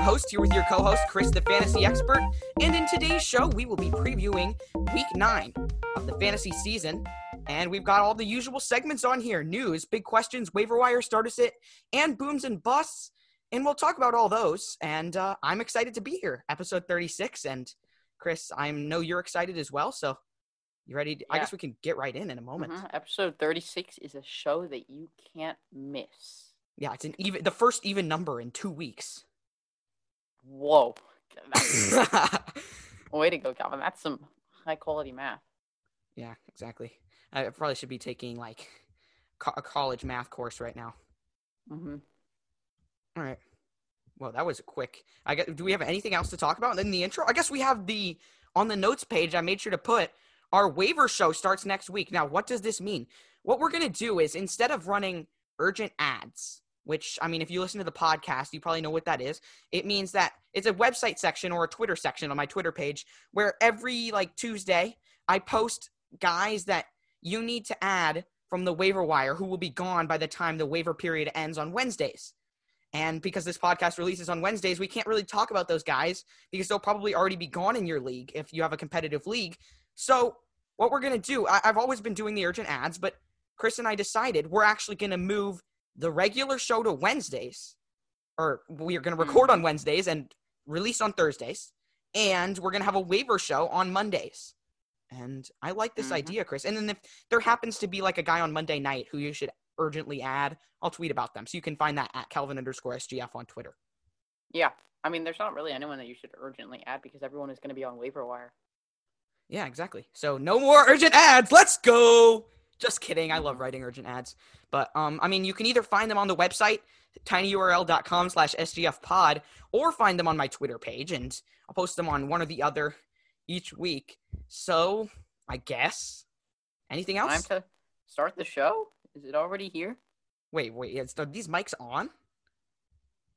your host, here with your co host, Chris, the fantasy expert. And in today's show, we will be previewing week nine of the fantasy season. And we've got all the usual segments on here news, big questions, waiver wire, starter sit, and booms and busts. And we'll talk about all those. And uh, I'm excited to be here, episode 36. And Chris, I know you're excited as well. So you ready? To, I guess we can get right in in a moment. Mhm. Episode 36 is a show that you can't miss. Yeah, it's an even the first even number in two weeks. Whoa. That's, way to go, Calvin. That's some high quality math. yeah, exactly. I probably should be taking like co- a college math course right now. hmm All right. Well, that was a quick. I guess, do we have anything else to talk about in the intro? I guess we have the on the notes page. I made sure to put our waiver show starts next week. Now, what does this mean? What we're gonna do is instead of running urgent ads, which I mean, if you listen to the podcast, you probably know what that is. It means that it's a website section or a Twitter section on my Twitter page where every like Tuesday I post guys that you need to add from the waiver wire who will be gone by the time the waiver period ends on Wednesdays. And because this podcast releases on Wednesdays, we can't really talk about those guys because they'll probably already be gone in your league if you have a competitive league. So, what we're going to do, I- I've always been doing the urgent ads, but Chris and I decided we're actually going to move the regular show to Wednesdays, or we are going to record on Wednesdays and release on Thursdays, and we're going to have a waiver show on Mondays. And I like this Mhm. idea, Chris. And then if there happens to be like a guy on Monday night who you should urgently add, I'll tweet about them. So you can find that at Calvin underscore SGF on Twitter. Yeah. I mean, there's not really anyone that you should urgently add because everyone is going to be on waiver wire. Yeah, exactly. So no more urgent ads. Let's go. Just kidding. I love writing urgent ads. But um, I mean, you can either find them on the website, tinyurl.com slash sgfpod, or find them on my Twitter page, and I'll post them on one or the other each week. So I guess anything else? Time to start the show? Is it already here? Wait, wait. Is, are these mics on?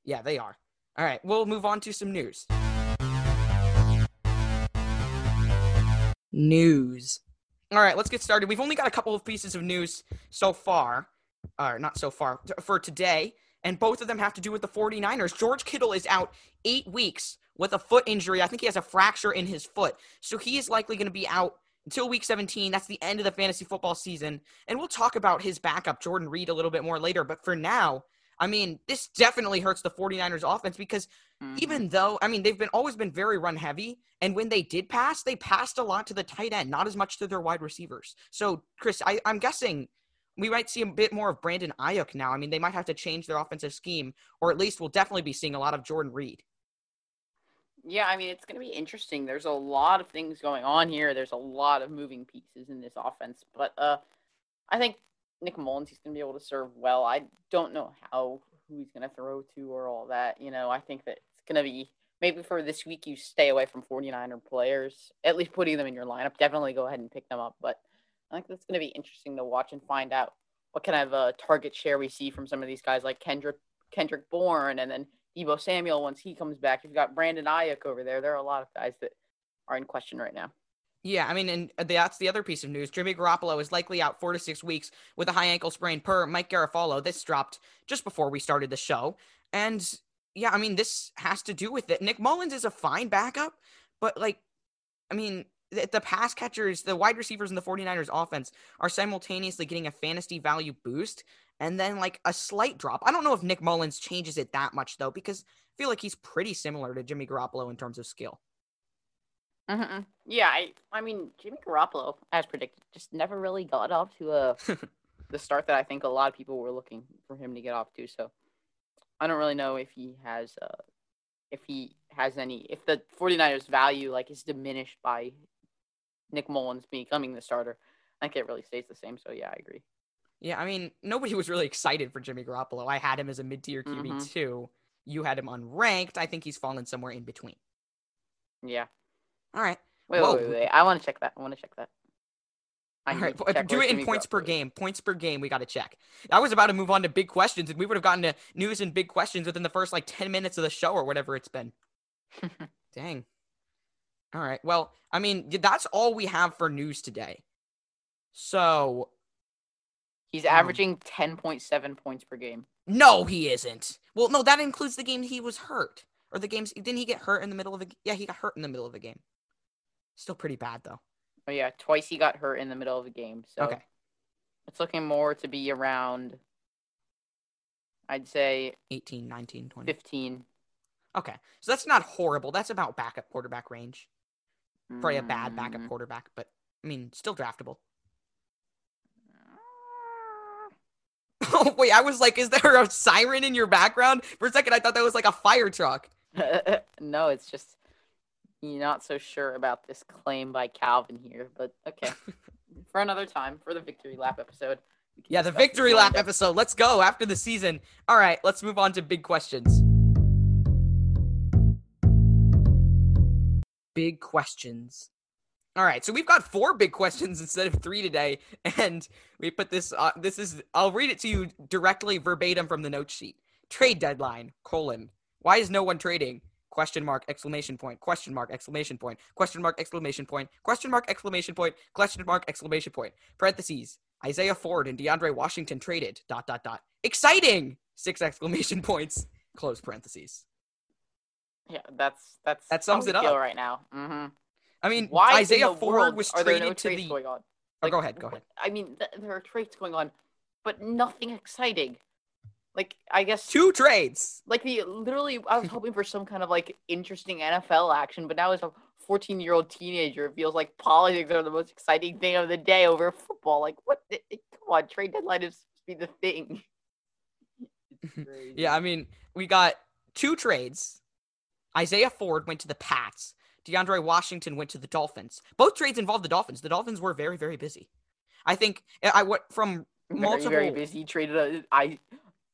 Yeah, they are. All right, we'll move on to some news. News. All right, let's get started. We've only got a couple of pieces of news so far, or not so far, for today, and both of them have to do with the 49ers. George Kittle is out eight weeks with a foot injury. I think he has a fracture in his foot. So he is likely going to be out until week 17. That's the end of the fantasy football season. And we'll talk about his backup, Jordan Reed, a little bit more later. But for now, I mean, this definitely hurts the 49ers offense because Mhm. even though I mean they've been always been very run heavy, and when they did pass, they passed a lot to the tight end, not as much to their wide receivers. So, Chris, I, I'm guessing we might see a bit more of Brandon Aiyuk now. I mean, they might have to change their offensive scheme, or at least we'll definitely be seeing a lot of Jordan Reed. Yeah, I mean, it's going to be interesting. There's a lot of things going on here. There's a lot of moving pieces in this offense, but uh, I think Nick Mullens he's going to be able to serve well. I don't know how who he's going to throw to or all that. You know, I think that it's going to be maybe for this week you stay away from 49er players, at least putting them in your lineup. Definitely go ahead and pick them up, but I think that's going to be interesting to watch and find out what kind of uh, target share we see from some of these guys like Kendrick Kendrick Bourne and then Deebo Samuel once he comes back. You've got Brandon Aiyuk over there. There are a lot of guys that are in question right now. Yeah, I mean, and uh, that's the other piece of news. Jimmy Garoppolo is likely out four to six weeks with a high ankle sprain per Mike Garafolo. This dropped just before we started the show. And yeah, I mean, this has to do with it. Nick Mullens is a fine backup, but like, I mean, the, the pass catchers, the wide receivers in the 49ers offense are simultaneously getting a fantasy value boost and then like a slight drop. I don't know if Nick Mullens changes it that much though, because I feel like he's pretty similar to Jimmy Garoppolo in terms of skill. Mm-hmm. Yeah, I, I mean, Jimmy Garoppolo, as predicted, just never really got off to a the start that I think a lot of people were looking for him to get off to. So I don't really know if he has, uh, if he has any, if the 49ers value like is diminished by Nick Mullens becoming the starter. I think it really stays the same. So yeah, I agree. Yeah, I mean, nobody was really excited for Jimmy Garoppolo. I had him as a mid tier QB Mhm. too. You had him unranked. I think he's fallen somewhere in between. Yeah. All right. Wait, wait, wait, wait. I want to check that. I want to check that. I All right. Do it in points per game. Points per game. We got to check. I was about to move on to big questions, and we would have gotten to news and big questions within the first like 10 minutes of the show or whatever it's been. Dang. All right. Well, I mean, that's all we have for news today. So, He's Um, averaging 10.7 points per game. No, he isn't. Well, no, that includes the game he was hurt. Or the games didn't he get hurt in the middle of a Yeah, he got hurt in the middle of a game. Still pretty bad though. Oh yeah, twice he got hurt in the middle of a game. So Okay. it's looking more to be around I'd say 18, 19, 20. 15. Okay. So that's not horrible. That's about backup quarterback range. Probably a bad backup Mm, quarterback, but I mean, still draftable. Oh wait, I was like, is there a siren in your background? For a second, I thought that was like a fire truck. no, it's just you're not so sure about this claim by Calvin here, but okay. for another time, for the victory lap episode. Yeah, the victory lap episode. Let's go after the season. All right, let's move on to big questions. Big questions. All right, so we've got four big questions instead of three today, and we put this. Uh, this is. I'll read it to you directly, verbatim from the note sheet. Trade deadline: colon. Why is no one trading? Question mark! Exclamation point! Question mark! Exclamation point! Question mark! Exclamation point! Question mark! Exclamation point! Question mark! Exclamation point! Parentheses. Isaiah Ford and DeAndre Washington traded. Dot dot dot. Exciting! Six exclamation points. Close parentheses. Yeah, that's that's That sums it up. right now. Mm-hmm. I mean, Why Isaiah Ford was traded no to the. going on? Oh, go ahead, go ahead. I mean, th- there are trades going on, but nothing exciting. Like I guess Two trades. like the literally I was hoping for some kind of like interesting NFL action, but now as a 14 year old teenager, it feels like politics are the most exciting thing of the day over football. Like what? it- it- eh, come on, trade deadline is supposed to be the thing. Yeah, I mean, we got two trades. Isaiah Ford went to the Pats. DeAndre Washington went to the Dolphins. Both trades involved the Dolphins. The Dolphins were very, very busy. I think eh, I I went from very, multiple. very busy. Traded a I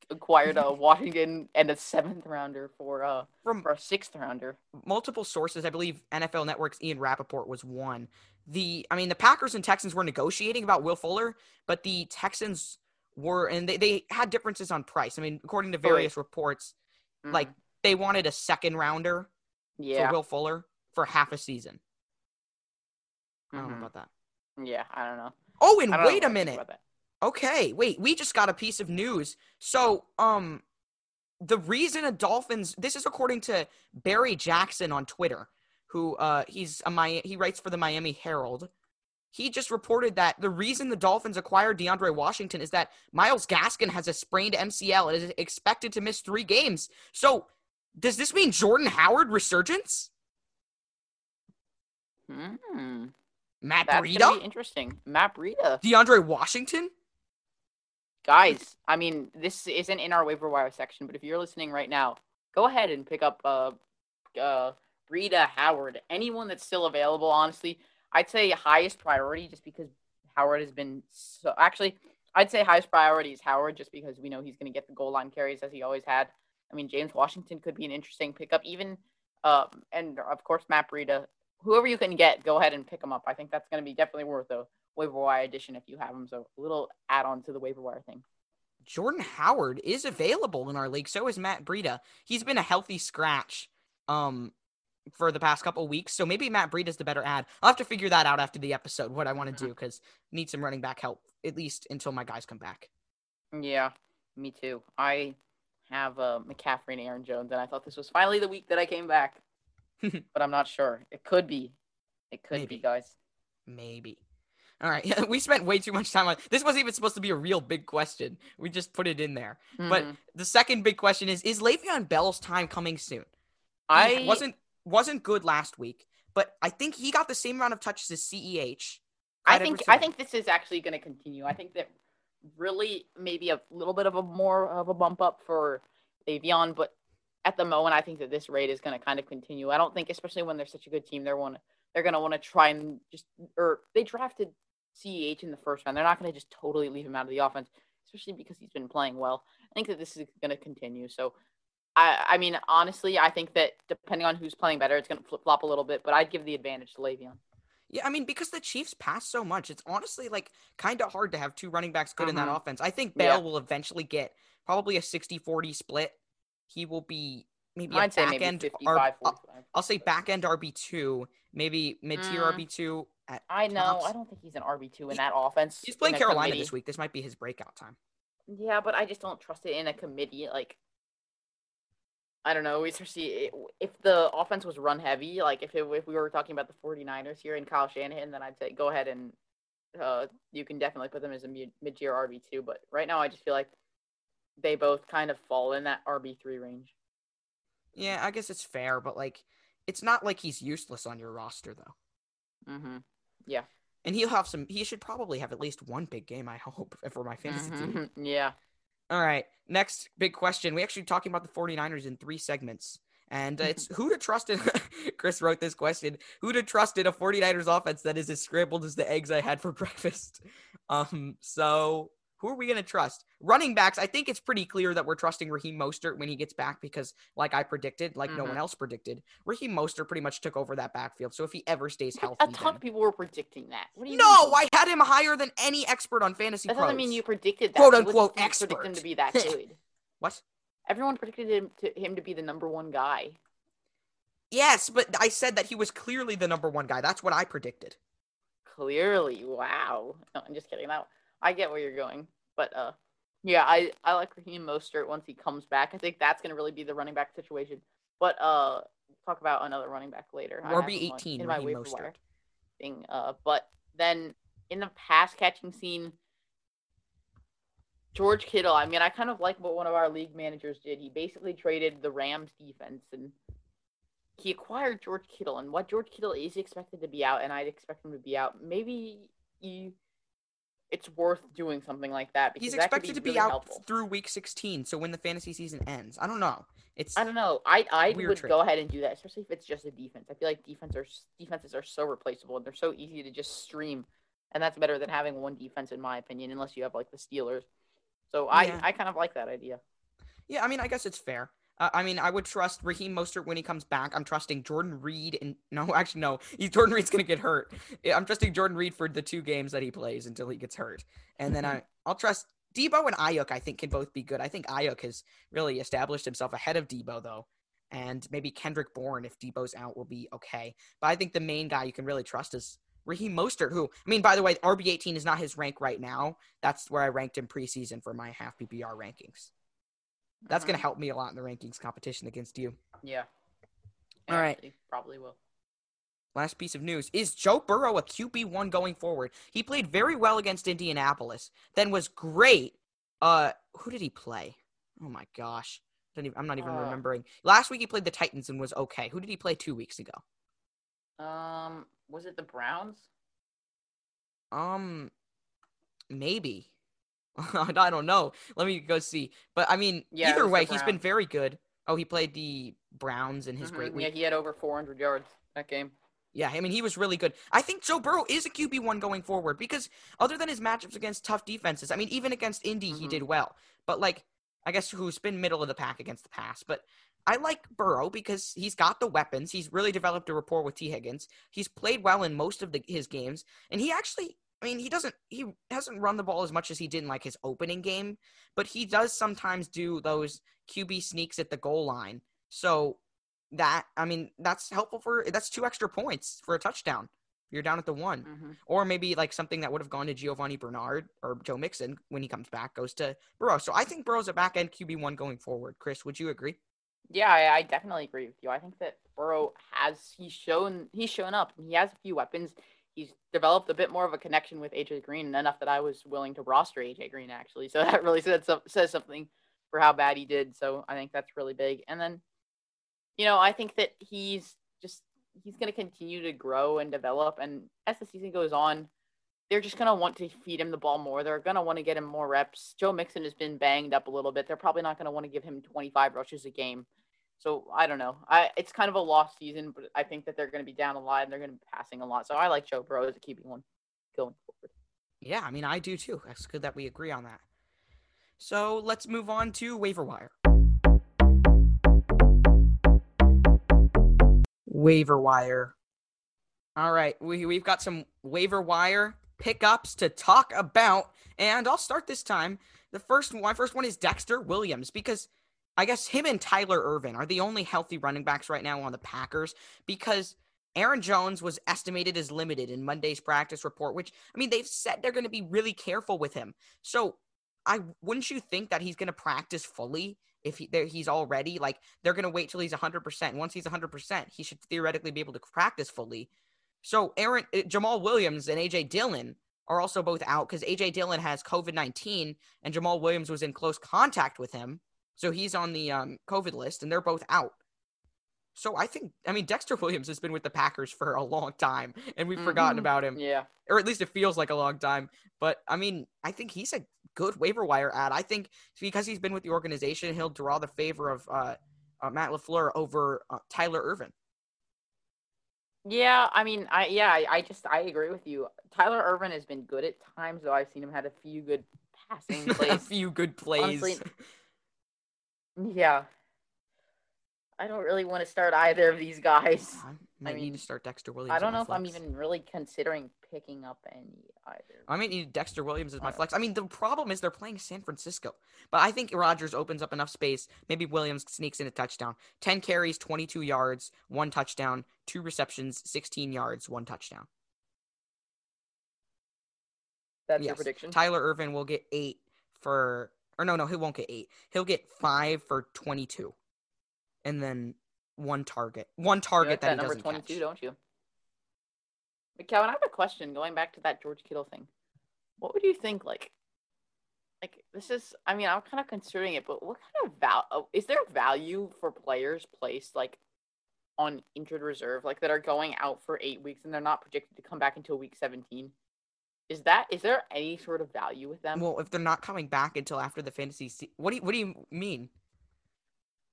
acquired a Washington and a seventh rounder for uh from for a sixth rounder. multiple sources. I believe NFL Network's Ian Rapoport was one. The I mean, the Packers and Texans were negotiating about Will Fuller, but the Texans were, and they, they had differences on price. I mean, according to Oh, various reports, like Mhm. they wanted a second rounder yeah, for Will Fuller for half a season. I don't know Mhm. about that. yeah, I don't know. Oh, and I don't know wait a a I think minute. Okay, wait, we just got a piece of news. So, um, the reason a Dolphins, this is according to Barry Jackson on Twitter, who, uh, he's a Mi- he writes for the Miami Herald. He just reported that the reason the Dolphins acquired DeAndre Washington is that Myles Gaskin has a sprained MCL and is expected to miss three games. So, does this mean Jordan Howard resurgence? Hmm. Matt That's interesting. Matt Breida. DeAndre Washington? Guys, I mean, this isn't in our waiver wire section, but if you're listening right now, go ahead and pick up uh uh Breida Howard. Anyone that's still available, honestly, I'd say highest priority just because Howard has been so actually I'd say highest priority is Howard just because we know he's gonna get the goal line carries as he always had. I mean James Washington could be an interesting pickup, even um and of course Matt Breida. Whoever you can get, go ahead and pick him up. I think that's gonna be definitely worth a waiver wire addition if you have him. So a little add on to the waiver wire thing. Jordan Howard is available in our league. So is Matt Breida. He's been a healthy scratch um for the past couple weeks. So maybe Matt Breida's the better ad. I'll have to figure that out after the episode, what I want to do, because need some running back help, at least until my guys come back. Yeah, me too. I have uh, McCaffrey and Aaron Jones, and I thought this was finally the week that I came back, but I'm not sure. It could be. It could Maybe. be, guys. Maybe. All right. we spent way too much time on this wasn't even supposed to be a real big question. We just put it in there. But Mhm. the second big question is is Le'Veon Bell's time coming soon? I He wasn't wasn't good last week, but I think he got the same amount of touches as CEH. I think I think this is actually going to continue. I think that really maybe a little bit of a more of a bump up for Le'Veon, but at the moment, I think that this rate is going to kind of continue. I don't think, especially when they're such a good team, they're want they're going to want to try and just or they drafted CEH in the first round. They're not going to just totally leave him out of the offense, especially because he's been playing well. I think that this is going to continue. So. I, I mean, honestly, I think that depending on who's playing better, it's going to flip flop a little bit, but I'd give the advantage to Le'Veon. Yeah, I mean, because the Chiefs pass so much, it's honestly like kind of hard to have two running backs good in that Mhm. offense. I think Yeah. Bell will eventually get probably a 60-40 split. He will be maybe a I'd say back maybe end 55, R- I'll, I'll say back end RB two, maybe mid tier Mm. RB two. At I know. tops. I don't think he's an RB two in He- that offense. He's playing Carolina committee. this week. This might be his breakout time. Yeah, but I just don't trust it in a committee. Like, I don't know. Especially if the offense was run heavy, like if it, if we were talking about the 49ers here and Kyle Shanahan, then I'd say go ahead and uh, you can definitely put them as a mid tier RB two. But right now, I just feel like they both kind of fall in that RB three range. Yeah, I guess it's fair, but like, it's not like he's useless on your roster though. Mm-hmm. Yeah. And he'll have some. He should probably have at least one big game. I hope for my fantasy mm-hmm. team. Yeah. All right. Next big question. We actually talking about the 49ers in three segments. And uh, it's who to trust in. Chris wrote this question Who to trust in a 49ers offense that is as scrambled as the eggs I had for breakfast? Um, so who are we going to trust? Running backs, I think it's pretty clear that we're trusting Raheem Mostert when he gets back because, like I predicted, like mm-hmm. no one else predicted, Raheem Mostert pretty much took over that backfield. So if he ever stays healthy, a ton then... of people were predicting that. no, mean? I had him higher than any expert on fantasy. That doesn't mean you predicted that. Quote unquote expert. Predict him to be that good. what? Everyone predicted him to him to be the number one guy. Yes, but I said that he was clearly the number one guy. That's what I predicted. Clearly, wow. No, I'm just kidding. Now I get where you're going, but uh, yeah, I I like Raheem Mostert once he comes back. I think that's gonna really be the running back situation. But uh, talk about another running back later. RB eighteen, in my Raheem Mostert thing. Uh, but then in the pass catching scene, George Kittle. I mean, I kind of like what one of our league managers did. He basically traded the Rams defense and he acquired George Kittle, and what George Kittle is expected to be out, and I'd expect him to be out. Maybe he, it's worth doing something like that because he's expected be to be really out helpful. through week 16. So when the fantasy season ends, I don't know. It's I don't know. I I would trade. go ahead and do that, especially if it's just a defense. I feel like defense are defenses are so replaceable and they're so easy to just stream, and that's better than having one defense, in my opinion, unless you have like the Steelers. So I Yeah. I kind of like that idea. yeah. I mean, I guess it's fair. Uh, I mean, I would trust Raheem Mostert when he comes back. I'm trusting Jordan Reed and no, actually no, he's Jordan Reed's gonna get hurt. I'm trusting Jordan Reed for the two games that he plays until he gets hurt, and then I I'll trust Deebo and Aiyuk. I think can both be good. I think Aiyuk has really established himself ahead of Deebo though, and maybe Kendrick Bourne if Deebo's out will be okay. But I think the main guy you can really trust is Raheem Mostert, who I mean, by the way, RB eighteen is not his rank right now. That's where I ranked him preseason for my half PPR rankings. That's Mhm. going to help me a lot in the rankings competition against you. Yeah. All right. Actually, probably will. Last piece of news is Joe Burrow a QB1 going forward? He played very well against Indianapolis, then was great. Uh, who did he play? Oh my gosh. Don't even, I'm not even Uh. remembering. Last week he played the Titans and was okay. Who did he play two weeks ago? Um, was it the Browns? Um, maybe. I don't know. Let me go see. But I mean, Yeah, either way, he's been very good. Oh, he played the Browns in his Mhm. great week. Yeah, he had over 400 yards that game. Yeah, I mean, he was really good. I think Joe Burrow is a QB1 going forward because other than his matchups against tough defenses, I mean, even against Indy, he Mhm. did well. But, like, I guess who's been middle of the pack against the pass. But I like Burrow because he's got the weapons. He's really developed a rapport with Tee Higgins. He's played well in most of the, his games. And he actually, I mean, he doesn't, he hasn't run the ball as much as he did in, like, his opening game. But he does sometimes do those QB sneaks at the goal line. So that I mean that's helpful for that's two extra points for a touchdown. You're down at the one, Mm-hmm. or maybe like something that would have gone to Giovani Bernard or Joe Mixon when he comes back goes to Burrow. So I think Burrow's a back end QB one going forward. Chris, would you agree? Yeah, I, I definitely agree with you. I think that Burrow has he's shown he's shown up. He has a few weapons. He's developed a bit more of a connection with AJ Green, enough that I was willing to roster AJ Green actually. So that really says some- says something for how bad he did. So I think that's really big. And then, you know, I think that he's just he's going to continue to grow and develop. And as the season goes on, they're just going to want to feed him the ball more. They're going to want to get him more reps. Joe Mixon has been banged up a little bit. They're probably not going to want to give him 25 rushes a game. So I don't know. I it's kind of a lost season, but I think that they're going to be down a lot and they're going to be passing a lot. So I like Joe Burrow as a keeping one going forward. Yeah, I mean I do too. That's good that we agree on that. So let's move on to waiver wire. Waiver wire. All right, we we've got some waiver wire pickups to talk about, and I'll start this time. The first my first one is Dexter Williams because I guess him and Tyler Ervin are the only healthy running backs right now on the Packers because Aaron Jones was estimated as limited in Monday's practice report, which I mean they've said they're going to be really careful with him. So I wouldn't you think that he's going to practice fully if he, he's already? Like they're going to wait till he's 100%. Once he's 100%, he should theoretically be able to practice fully. So Aaron uh, Jamaal Williams and AJ Dillon are also both out because AJ Dillon has COVID 19 and Jamaal Williams was in close contact with him. So he's on the um, COVID list and they're both out. So I think, I mean, Dexter Williams has been with the Packers for a long time and we've forgotten Mhm. about him, Yeah. or at least it feels like a long time. But I mean, I think he's a good waiver wire ad. I think because he's been with the organization, he'll draw the favor of uh, uh, Matt LaFleur over uh, Tyler Ervin. Yeah, I mean, I yeah, I, I just I agree with you. Tyler Ervin has been good at times, though. I've seen him had a few good passing plays, a few good plays. Honestly, yeah, I don't really want to start either of these guys. I might need mean, to start Dexter Williams. I don't know if I'm even really considering picking up any either. I might need Dexter Williams as my flex. I mean, the problem is they're playing San Francisco, but I think Rodgers opens up enough space. Maybe Williams sneaks in a touchdown. Ten carries, twenty-two yards, one touchdown, two receptions, sixteen yards, one touchdown. That's your prediction. Tyler Ervin will get eight for, or no, no, he won't get eight. He'll get five for twenty-two, and then one target, one target like that, that he number doesn't 22, catch. don't you? But Calvin, I have a question. Going back to that George Kittle thing, what would you think? Like, like this is. I mean, I'm kind of considering it, but what kind of val? Oh, is there value for players placed like on injured reserve, like that are going out for eight weeks and they're not projected to come back until week 17? Is that is there any sort of value with them? Well, if they're not coming back until after the fantasy, se- what do you, what do you mean?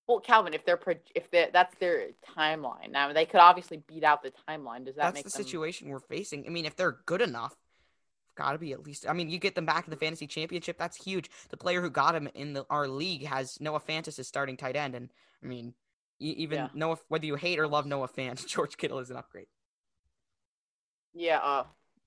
Well, Calvin, if they're pro- if they're, that's their timeline now, they could obviously beat out the timeline. Does that That's make the them... situation we're facing. I mean, if they're good enough, got to be at least. I mean, you get them back in the fantasy championship. That's huge. The player who got him in the, our league has Noah Fant as starting tight end, and I mean, even Yeah. Noah, whether you hate or love Noah Fant, George Kittle is an upgrade. Yeah, uh,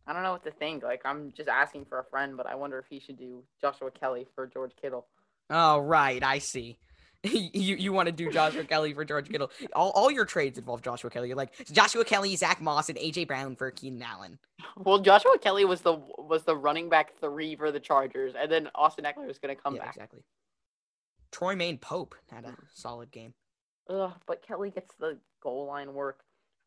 I don't know what to think. Like, I'm just asking for a friend, but I wonder if he should do Joshua Kelly for George Kittle. Oh, right, I see. you you want to do Joshua Kelly for George Kittle? All all your trades involve Joshua Kelly. You're like Joshua Kelly, Zach Moss, and AJ Brown for Keenan Allen. Well, Joshua Kelly was the was the running back three for the Chargers, and then Austin Ekeler was going to come yeah, back. exactly. Troymaine Pope had a mm. solid game. Ugh, but Kelly gets the goal line work.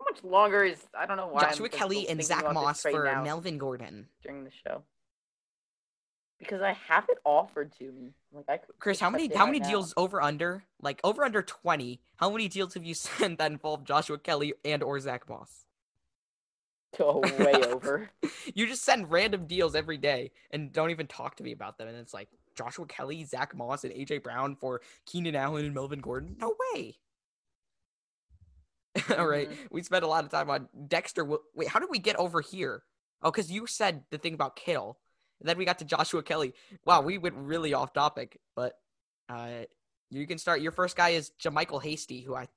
How much longer is I don't know why I'm Joshua Kelly and Zach Moss trade for now Melvin Gordon. during the show because I have it offered to me. Like I could Chris, how many how right many now. deals over under like over under twenty? How many deals have you sent that involve Joshua Kelly and or Zach Moss? go way over? You just send random deals every day and don't even talk to me about them, and it's like Joshua Kelly, Zach Moss, and AJ Brown for Keenan Allen and Melvin Gordon. No way. All right, Mhm. we spent a lot of time on Dexter. Wait, how did we get over here? Oh, because you said the thing about Kittle. And then we got to Joshua Kelly. Wow, we went really off topic, but uh, you can start. Your first guy is JaMycal Hasty, who I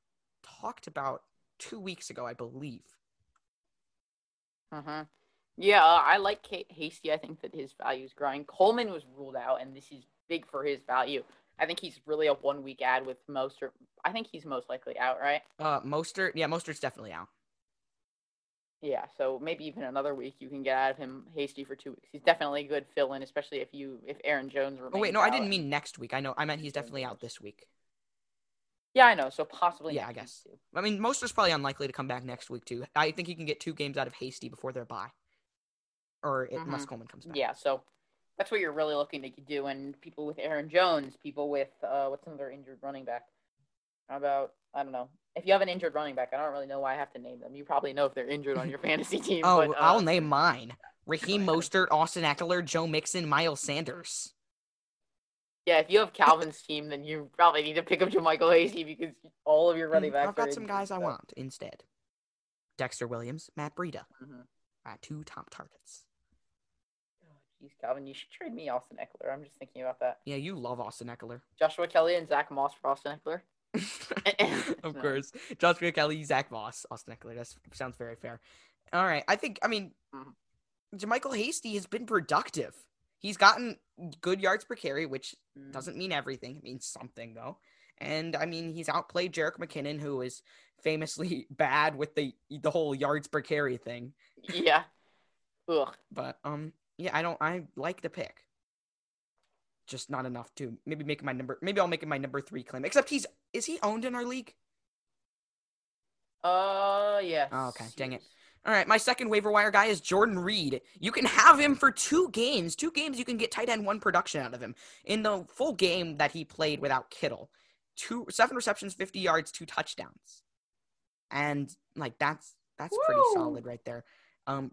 talked about two weeks ago, I believe. hmm Yeah, uh, I like Kate Hasty. I think that his value is growing. Coleman was ruled out, and this is big for his value. I think he's really a one week ad with most, I think he's most likely out, right? Uh, Mostert, yeah, Mostert's definitely out. Yeah, so maybe even another week you can get out of him Hasty for two weeks. He's definitely a good fill in, especially if you if Aaron Jones remains. Oh wait, no, I didn't mean next week. I know, I meant he's definitely out this week. Yeah, I know. So possibly. Yeah, I guess. I mean, Mostert's probably unlikely to come back next week too. I think he can get two games out of Hasty before their bye, or unless Mhm. Coleman comes back. Yeah, so that's what you're really looking to do. And people with Aaron Jones, people with uh, what's another injured running back? How about I don't know. If you have an injured running back, I don't really know why I have to name them. You probably know if they're injured on your fantasy team. Oh, but, uh, I'll name mine: Raheem Mostert, Austin Ekeler, Joe Mixon, Miles Sanders. yeah, if you have Calvin's team, then you probably need to pick up Michael Hasty because all of your running Mm, backs. I've got some guys I want instead. Dexter Williams, Matt Breida, Mhm. uh, two top targets. Calvin, you should trade me Austin Ekeler. I'm just thinking about that. Yeah, you love Austin Ekeler. Joshua Kelly and Zach Moss for Austin Ekeler. of No. course. Joshua Kelly, Zach Moss, Austin Eckler. That sounds very fair. All right. I think, I mean, Mhm. Michael Hasty has been productive. He's gotten good yards per carry, which Mm. doesn't mean everything. It means something, though. And I mean, he's outplayed Jerick McKinnon, who is famously bad with the the whole yards per carry thing. Yeah. Ugh. But um, yeah, I don't. I like the pick. just not enough to maybe make my number. Maybe I'll make it my number three claim. Except he's is he owned in our league? Uh, yeah. Oh, okay. Dang it. All right, my second waiver wire guy is Jordan Reed. You can have him for two games. Two games, you can get tight end one production out of him. In the full game that he played without Kittle, two seven receptions, fifty yards, two touchdowns, and like that's that's pretty solid right there. Um,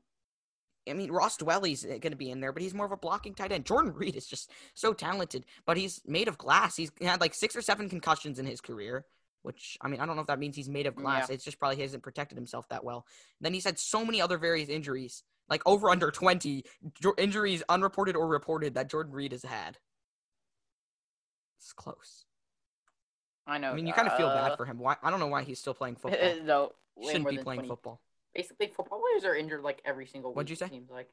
I mean Ross Dwelley's eh, going to be in there, but he's more of a blocking tight end. Jordan Reed is just so talented, but he's made of glass. He's had like six or seven concussions in his career. Which I mean, I don't know if that means he's made of mm, glass. Yeah. It's just probably he hasn't protected himself that well. Then he's had so many other various injuries, like over under 20 injuries, unreported or reported, that Jordan Reed has had. It's close. I know. I mean, you kind of feel uh, bad for him. Why? I don't know why uh, he's still playing football. no, Shouldn't be playing 20. football. Basically, football players are injured like every single week. What'd you say? It seems like.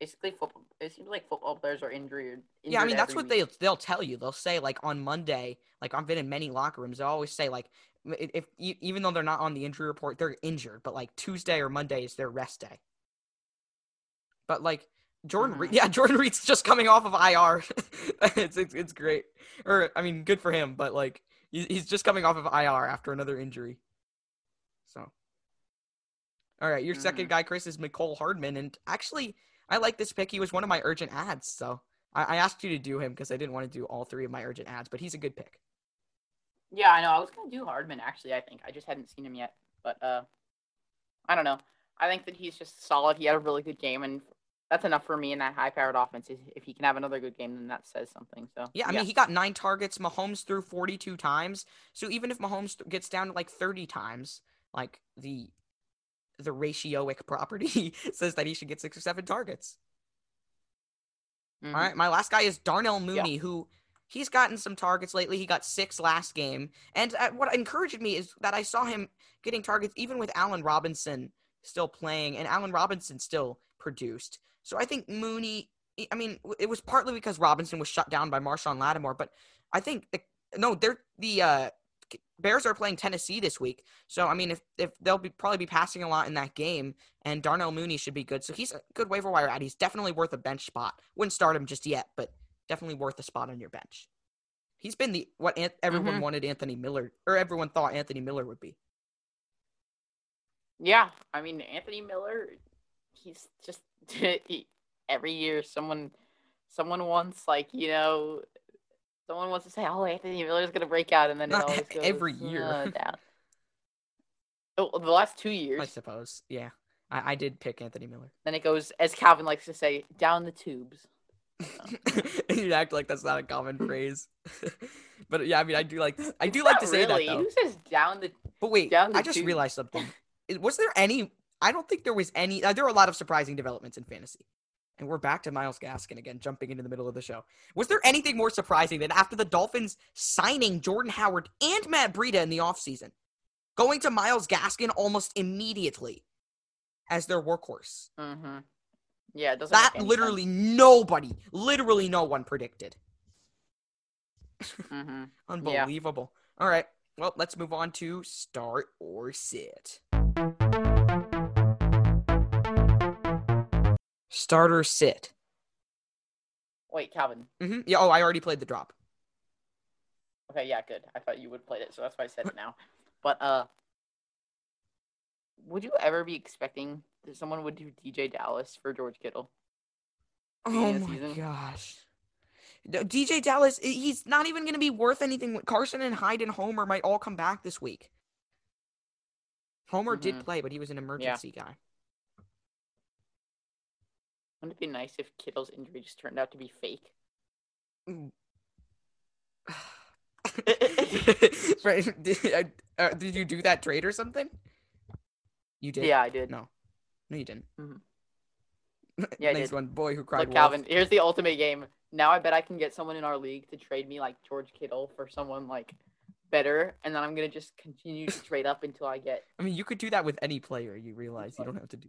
Basically, football. It seems like football players are injured. Yeah, I mean that's what week. they they'll tell you. They'll say like on Monday, like I've been in many locker rooms. They always say like if, even though they're not on the injury report, they're injured. But like Tuesday or Monday is their rest day. But like Jordan, Reed, Mhm. yeah, Jordan Reed's just coming off of IR. it's, it's it's great. Or I mean, good for him. But like he's just coming off of IR after another injury. All right, your second Mhm. guy, Chris, is Mecole Hardman, and actually, I like this pick. He was one of my urgent ads, so I, I asked you to do him because I didn't want to do all three of my urgent ads, but he's a good pick. Yeah, I know. I was gonna do Hardman actually. I think I just hadn't seen him yet, but uh, I don't know. I think that he's just solid. He had a really good game, and that's enough for me in that high-powered offense. If- If he can have another good game, then that says something. So Yeah, I mean, he got nine targets. Mahomes threw 42 times. So even if Mahomes gets down to like 30 times, like the the ratioic property says that he should get six or seven targets. Mhm. All right, my last guy is Darnell Mooney, who he's gotten some targets lately. He got six last game, and uh, what encouraged me is that I saw him getting targets even with Allen Robinson still playing, and Allen Robinson still produced. So I think Mooney. I mean, it was partly because Robinson was shut down by Marshon Lattimore, but I think the, no, they're the uh, Bears are playing Tennessee this week. So I mean, if if they'll be probably be passing a lot in that game, and Darnell Mooney should be good. So he's a good waiver wire ad. He's definitely worth a bench spot. Wouldn't start him just yet, but definitely worth a spot on your bench. He's been the what An- everyone Mhm. wanted Anthony Miller or everyone thought Anthony Miller would be. Yeah, I mean Anthony Miller, he's just he, every year someone someone wants like you know someone wants to say oh Anthony Miller's gonna break out and then it Not always goes every year. uh, down. Oh, the last two years, I suppose. Yeah, I, I did pick Anthony Miller. then it goes as Calvin likes to say down the tubes. you act like that's not a common phrase, but yeah, I mean, I do like I do It's like to say really. that though. Who says down the? But wait, Down the I just tubes. realized something. Was there any? I don't think there was any. Uh, there were a lot of surprising developments in fantasy. And we're back to Myles Gaskin again, jumping into the middle of the show. Was there anything more surprising than after the Dolphins signing Jordan Howard and Matt Breida in the offseason, going to Myles Gaskin almost immediately as their workhorse? Mm-hmm. Yeah, it doesn't. That literally nobody, literally no one predicted. Mm-hmm. Unbelievable. All right. Well, let's move on to start or sit. Start or sit. Wait, Calvin. hmm Yeah. Oh, I already played the drop. Okay, yeah, good. I thought you would play it, so that's why I said it now. But uh, would you ever be expecting that someone would do DeeJay Dallas for George Kittle? Oh Beginning of the my season? gosh. DeeJay Dallas, he's not even going to be worth anything. Carson and Hyde and Homer might all come back this week. Homer did Mhm. play, but he was an emergency guy. Wouldn't it be nice if Kittle's injury just turned out to be fake? right. Did, uh, did you do that trade or something? You did. Yeah, I did. No. No, you didn't. Mhm. Yeah, I nice one, boy who cried Look, wolf. Calvin, here's the ultimate game. Now I bet I can get someone in our league to trade me like George Kittle for someone like better, and then I'm gonna just continue to trade up until I get. I mean, you could do that with any player. You realize you don't have to do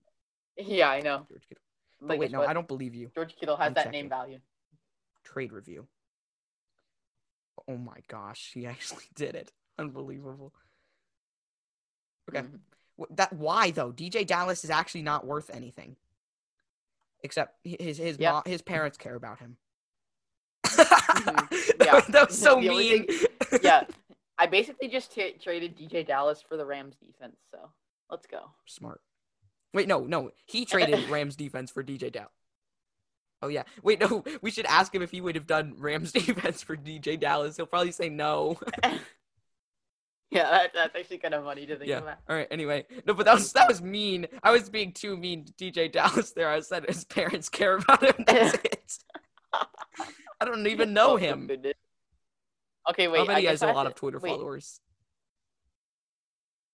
Yeah, I know. George Kittle. But, But wait, no, what? I don't believe you. George Kittle has I'm that name value. Trade review. Oh my gosh, he actually did it. Unbelievable. Okay. Mhm. That why though? DeeJay Dallas is actually not worth anything. Except his his Yeah. mo- his parents care about him. that, Yeah. that was so mean. yeah, I basically just t- traded DeeJay Dallas for the Rams defense. So let's go. Smart. Wait, no, no. He traded Rams defense for DeeJay Dallas. Oh yeah. Wait, no. We should ask him if he would have done Rams defense for DeeJay Dallas. He'll probably say no. yeah, that, that's actually kind of funny to think yeah. about. All right. Anyway, no, but that was that was mean. I was being too mean to DeeJay Dallas there. I said his parents care about him. That's it. I don't even know Oh, him. Okay, wait. I bet I he has a lot of Twitter wait. followers.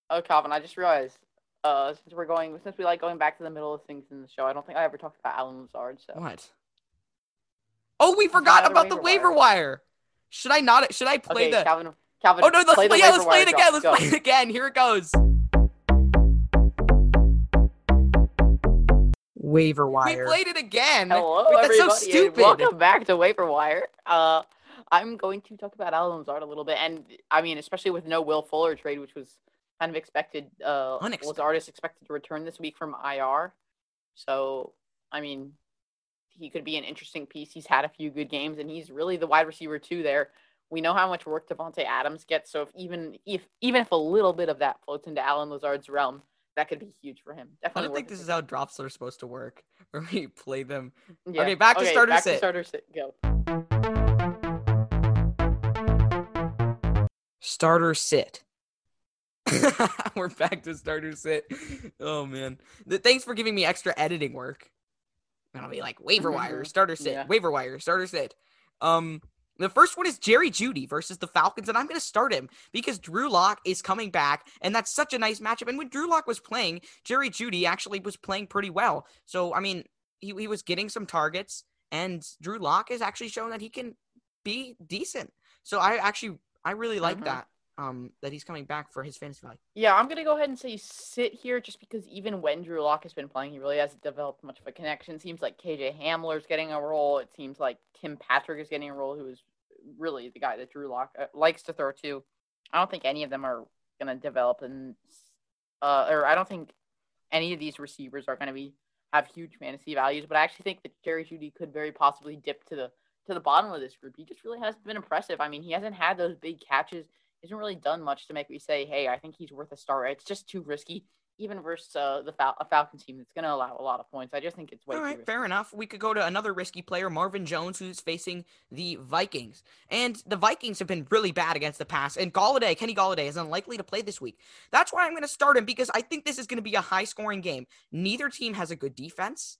Oh, Calvin, I just realized. Uh, since we're going, since we like going back to the middle of things in the show, I don't think I ever talked about Allen Lazard. So What? Oh, we forgot out of about the waiver waiver wire. Should I not? Should I play okay, the? Calvin. Calvin. Oh no! Let's play play. the Yeah, waiver let's play it again. drop. Let's Go. play it again. Here it goes. Waiver wire. We played it again. Hello, Wait, that's so everybody. and stupid. Welcome back to Waiver Wire. Uh, I'm going to talk about Allen Lazard a little bit, and I mean, especially with no Will Fuller trade, which was kind of expected. Uh, Unexpected. Expected to return this week from IR, so I mean, he could be an interesting piece. He's had a few good games, and he's really the wide receiver too. There, we know how much work Davante Adams gets. So if even if even if a little bit of that floats into Allen Lazard's realm, that could be huge for him. Definitely I don't think this is how drops are supposed to work. Where we play them. Yeah. Okay, back to starter back sit. To starter sit. Go. Starter sit. We're back to starter sit. Oh man. Th- Thanks for giving me extra editing work. And I'll be like waiver wire, starter sit, Yeah. waiver wire, starter sit. Um the first one is Jerry Jeudy versus the Falcons, and I'm going to start him because Drew Lock is coming back, and that's such a nice matchup. And when Drew Lock was playing, Jerry Jeudy actually was playing pretty well. So, I mean, he, he was getting some targets, and Drew Lock has actually shown that he can be decent. So, I actually, I really like Mhm. that, um, that he's coming back for his fantasy value. Yeah, I'm gonna go ahead and say sit here just because even when Drew Lock has been playing, he really hasn't developed much of a connection. Seems like KJ Hamler's getting a role. It seems like Tim Patrick is getting a role, who is really the guy that Drew Lock uh, likes to throw to. I don't think any of them are gonna develop, and uh, or I don't think any of these receivers are gonna be have huge fantasy values. But I actually think that Jerry Jeudy could very possibly dip to the to the bottom of this group. He just really hasn't been impressive. I mean, he hasn't had those big catches. Hasn't really done much to make me say, "Hey, I think he's worth a start." It's just too risky, even versus uh, the Fal- a Falcons team that's going to allow a lot of points. I just think it's way All too right, fair enough. We could go to another risky player, Marvin Jones, who's facing the Vikings. And the Vikings have been really bad against the pass. And Golladay, Kenny Golladay, is unlikely to play this week. That's why I'm going to start him because I think this is going to be a high scoring game. Neither team has a good defense,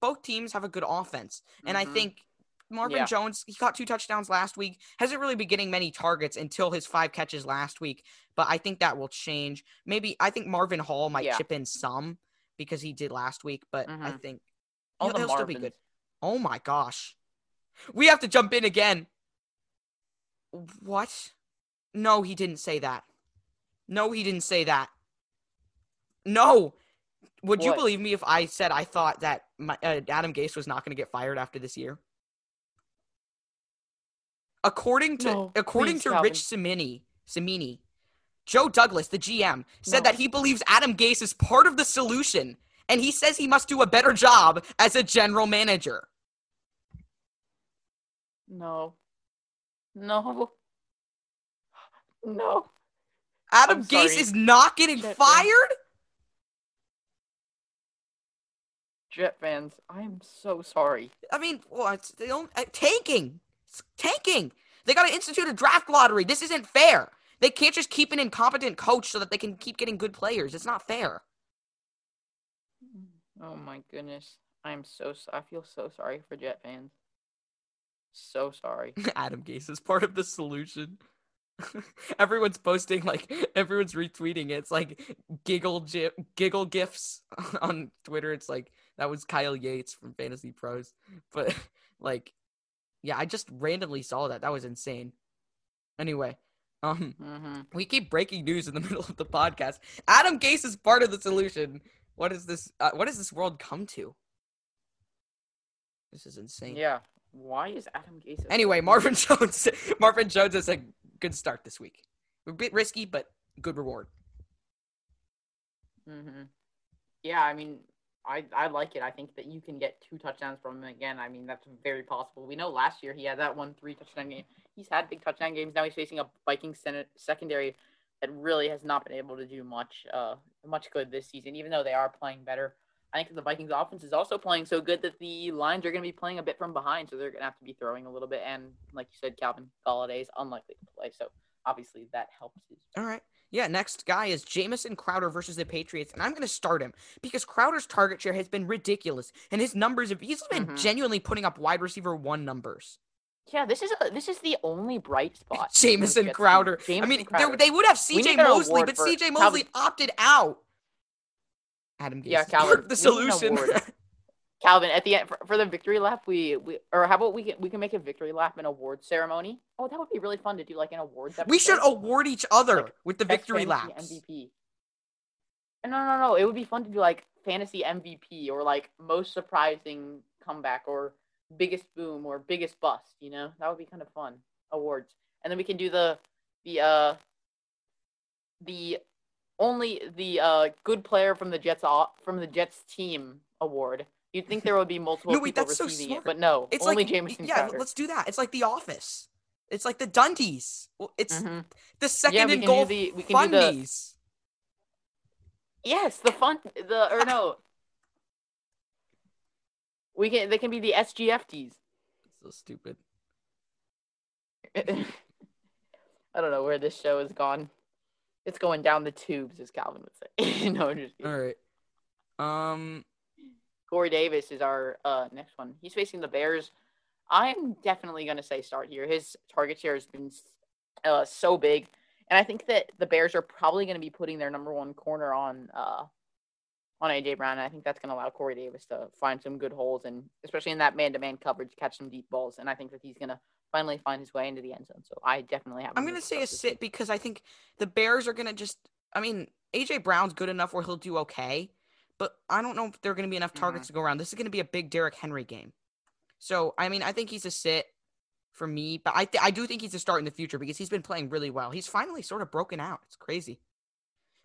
both teams have a good offense. And I Mhm. think Marvin Yeah. Jones, he caught two touchdowns last week, hasn't really been getting many targets until his five catches last week. But I think that will change. Maybe I think Marvin Hall might Yeah. chip in some because he did last week, but I Mhm. think All he'll, the he'll still be good. Oh my gosh. We have to jump in again. What? No, he didn't say that. No, he didn't say that. No. Would you believe me if I said I thought that my, uh, Adam Gase was not going to get fired after this year? According to No, according to Rich Cimini, Cimini, Joe Douglas, the GM, said No. that he believes Adam Gase is part of the solution, and he says he must do a better job as a general manager. No. No. No. Adam I'm Gase sorry. is not getting Jet fans. fired? Jet fans, I am so sorry. I mean, well, it's they don't, uh, tanking. It's tanking. They got to institute a draft lottery. This isn't fair. They can't just keep an incompetent coach so that they can keep getting good players. It's not fair. Oh my goodness. I am so I feel so sorry for Jet fans. So sorry. Adam Gase is part of the solution. everyone's posting like everyone's retweeting it. It's like giggle gi- giggle gifs on Twitter. It's like that was Kyle Yates from Fantasy Pros. But like yeah, I just randomly saw that. That was insane. Anyway, um hmm we keep breaking news in the middle of the podcast. Adam Gase is part of the solution. What is this uh, what does this world come to? This is insane. Yeah. Why is Adam Gase? Anyway. Marvin Jones. Marvin Jones is a good start this week. A bit risky, but good reward. hmm Yeah, I mean, I, I like it. I think that you can get two touchdowns from him again. I mean, that's very possible. We know last year he had that one three touchdown game. He's had big touchdown games. Now he's facing a Vikings secondary that really has not been able to do much uh much good this season, even though they are playing better. I think the Vikings offense is also playing so good that the Lions are going to be playing a bit from behind, so they're going to have to be throwing a little bit. And like you said, Calvin Golladay is unlikely to play, so obviously that helps. All right. Yeah, next guy is Jamison Crowder versus the Patriots, and I'm going to start him because Crowder's target share has been ridiculous, and his numbers have he's been Mhm. genuinely putting up wide receiver one numbers. Yeah, this is a, this is the only bright spot. Jamison. Crowder. I mean, Crowder. they would have C.J. Mosley, but C.J. Mosley opted out. Adam Gase Yeah, Calvin, the we need an solution. Award. Calvin, at the end for, for the victory lap, we, we or how about we can we can make a victory lap and award ceremony? Oh, that would be really fun to do, like an awards. we should award each other Like, with the victory laps. MVP. No, no, no. It would be fun to do like fantasy MVP or like most surprising comeback or biggest boom or biggest bust. You know, that would be kind of fun. Awards, and then we can do the the uh the only the uh good player from the Jets off, from the Jets team award. You'd think there would be multiple No, wait, people that's so receiving smart. it, but no, It's only like Jamison yeah, Crowder. let's do that. It's like The Office. It's like the Dundies. It's Mhm. the second we and goal the- we can do the- fundies. Yes, the fun the or no. We can they can be the SGFTs. So stupid. I don't know where this show has gone. It's going down the tubes, as Calvin would say. no, just kidding. All right. Um. Corey Davis is our uh, next one. He's facing the Bears. I'm definitely going to say start here. His target share has been uh, so big, and I think that the Bears are probably going to be putting their number one corner on uh, on AJ Brown. And I think that's going to allow Corey Davis to find some good holes, and especially in that man-to-man coverage, catch some deep balls. And I think that he's going to finally find his way into the end zone. So I definitely have. I'm gonna say a sit because I think the Bears are gonna just. I mean, AJ Brown's good enough where he'll do okay, but I don't know if there are gonna be enough targets mm-hmm. to go around. This is gonna be a big Derrick Henry game, so I mean, I think he's a sit for me, but I th- I do think he's a start in the future because he's been playing really well. He's finally sort of broken out. It's crazy.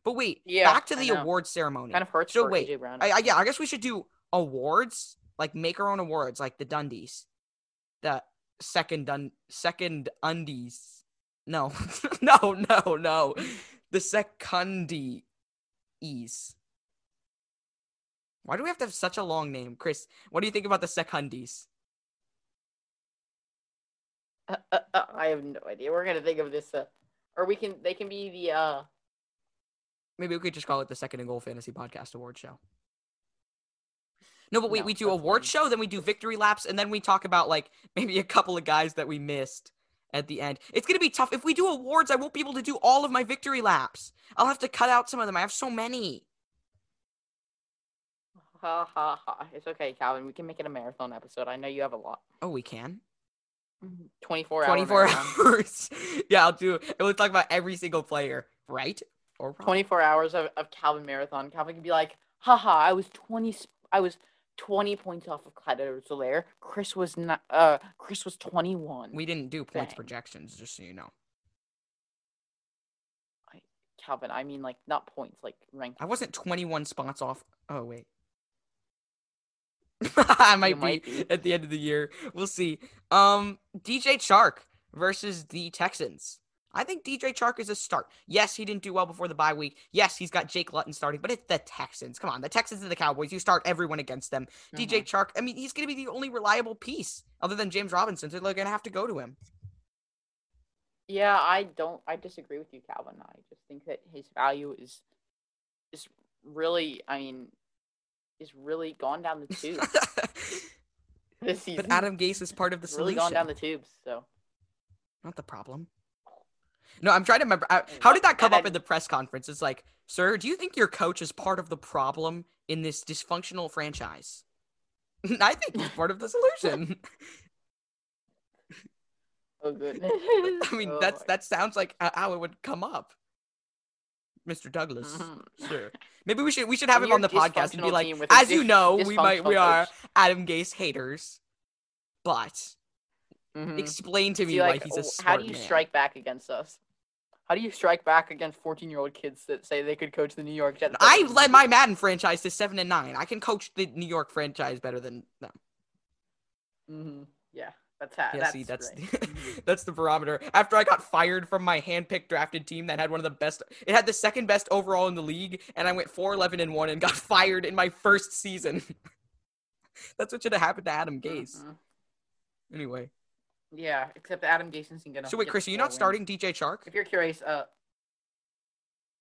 But wait, Yeah, back to the know. awards ceremony. Kind of hurts So for wait, Brown. I, I yeah, I guess we should do awards, like make our own awards, like the Dundies, the second Dun second undies. No, no, no, no, the secundies. Why do we have to have such a long name, Chris? What do you think about the secundies? Uh, uh, uh, I have no idea. We're gonna think of this, uh, or we can. They can be the. uh Maybe we could just call it the Second and Goal Fantasy Podcast Award Show. No, but wait, No, we do award show, then we do victory laps, and then we talk about like maybe a couple of guys that we missed at the end. It's gonna be tough. If we do awards, I won't be able to do all of my victory laps. I'll have to cut out some of them. I have so many. Ha ha ha! It's okay, Calvin. We can make it a marathon episode. I know you have a lot. Oh, we can. Hour. 24 marathon. hours. yeah, I'll do it. We'll talk about every single player, right? Or wrong. 24 hours of, of Calvin marathon. Calvin can be like, haha, I was 20 I was 20 points off of Clyde Edwards-Helaire. Chris was not uh Chris was 21. We didn't do points Dang. projections, just so you know. Calvin, I mean like not points, like rank. I wasn't 21 spots off. Oh, wait. I might, might be, be. at the end of the year. We'll see. Um, DJ Chark versus the Texans. I think DJ Chark is a start. Yes, he didn't do well before the bye week. Yes, he's got Jake Luton starting, but it's the Texans. Come on, the Texans and the Cowboys. You start everyone against them. DJ Mhm. Chark, I mean, he's going to be the only reliable piece other than James Robinson. So they're going to have to go to him. Yeah, I don't I disagree with you, Calvin. I just think that his value is is really I mean is really gone down the tubes this season. but Adam Gase is part of the It's really solution. gone down the tubes, so Not the problem. No, I'm trying to remember. Uh, I- How did that come up in the press conference? It's like, sir, do you think your coach is part of the problem in this dysfunctional franchise? I think he's part of the solution. oh goodness. I mean, Oh that's that sounds like uh, how it would come up. Mr. Douglas, Mhm. sure. Maybe we should we should have him on the podcast and be like, as you know, we might we are. Adam Gase haters, but Mhm. explain to me See, why like, he's a smart how do you man. strike back against us? How do you strike back against 14 year old kids that say they could coach the New York Jets? I led my Madden franchise to seven and nine. I can coach the New York franchise better than them. hmm Yeah, that's how. Yeah, that's see, that's right. Mhm. that's the barometer. After I got fired from my handpicked drafted team that had one of the best, it had the second best overall in the league, and I went 4 11 and 1 and got fired in my first season. that's what should have happened to Adam Gase. Mhm. Anyway. Yeah, except Adam Gase isn't gonna. So wait, Chris, are you not wins. starting DJ Chark? If you're curious, uh,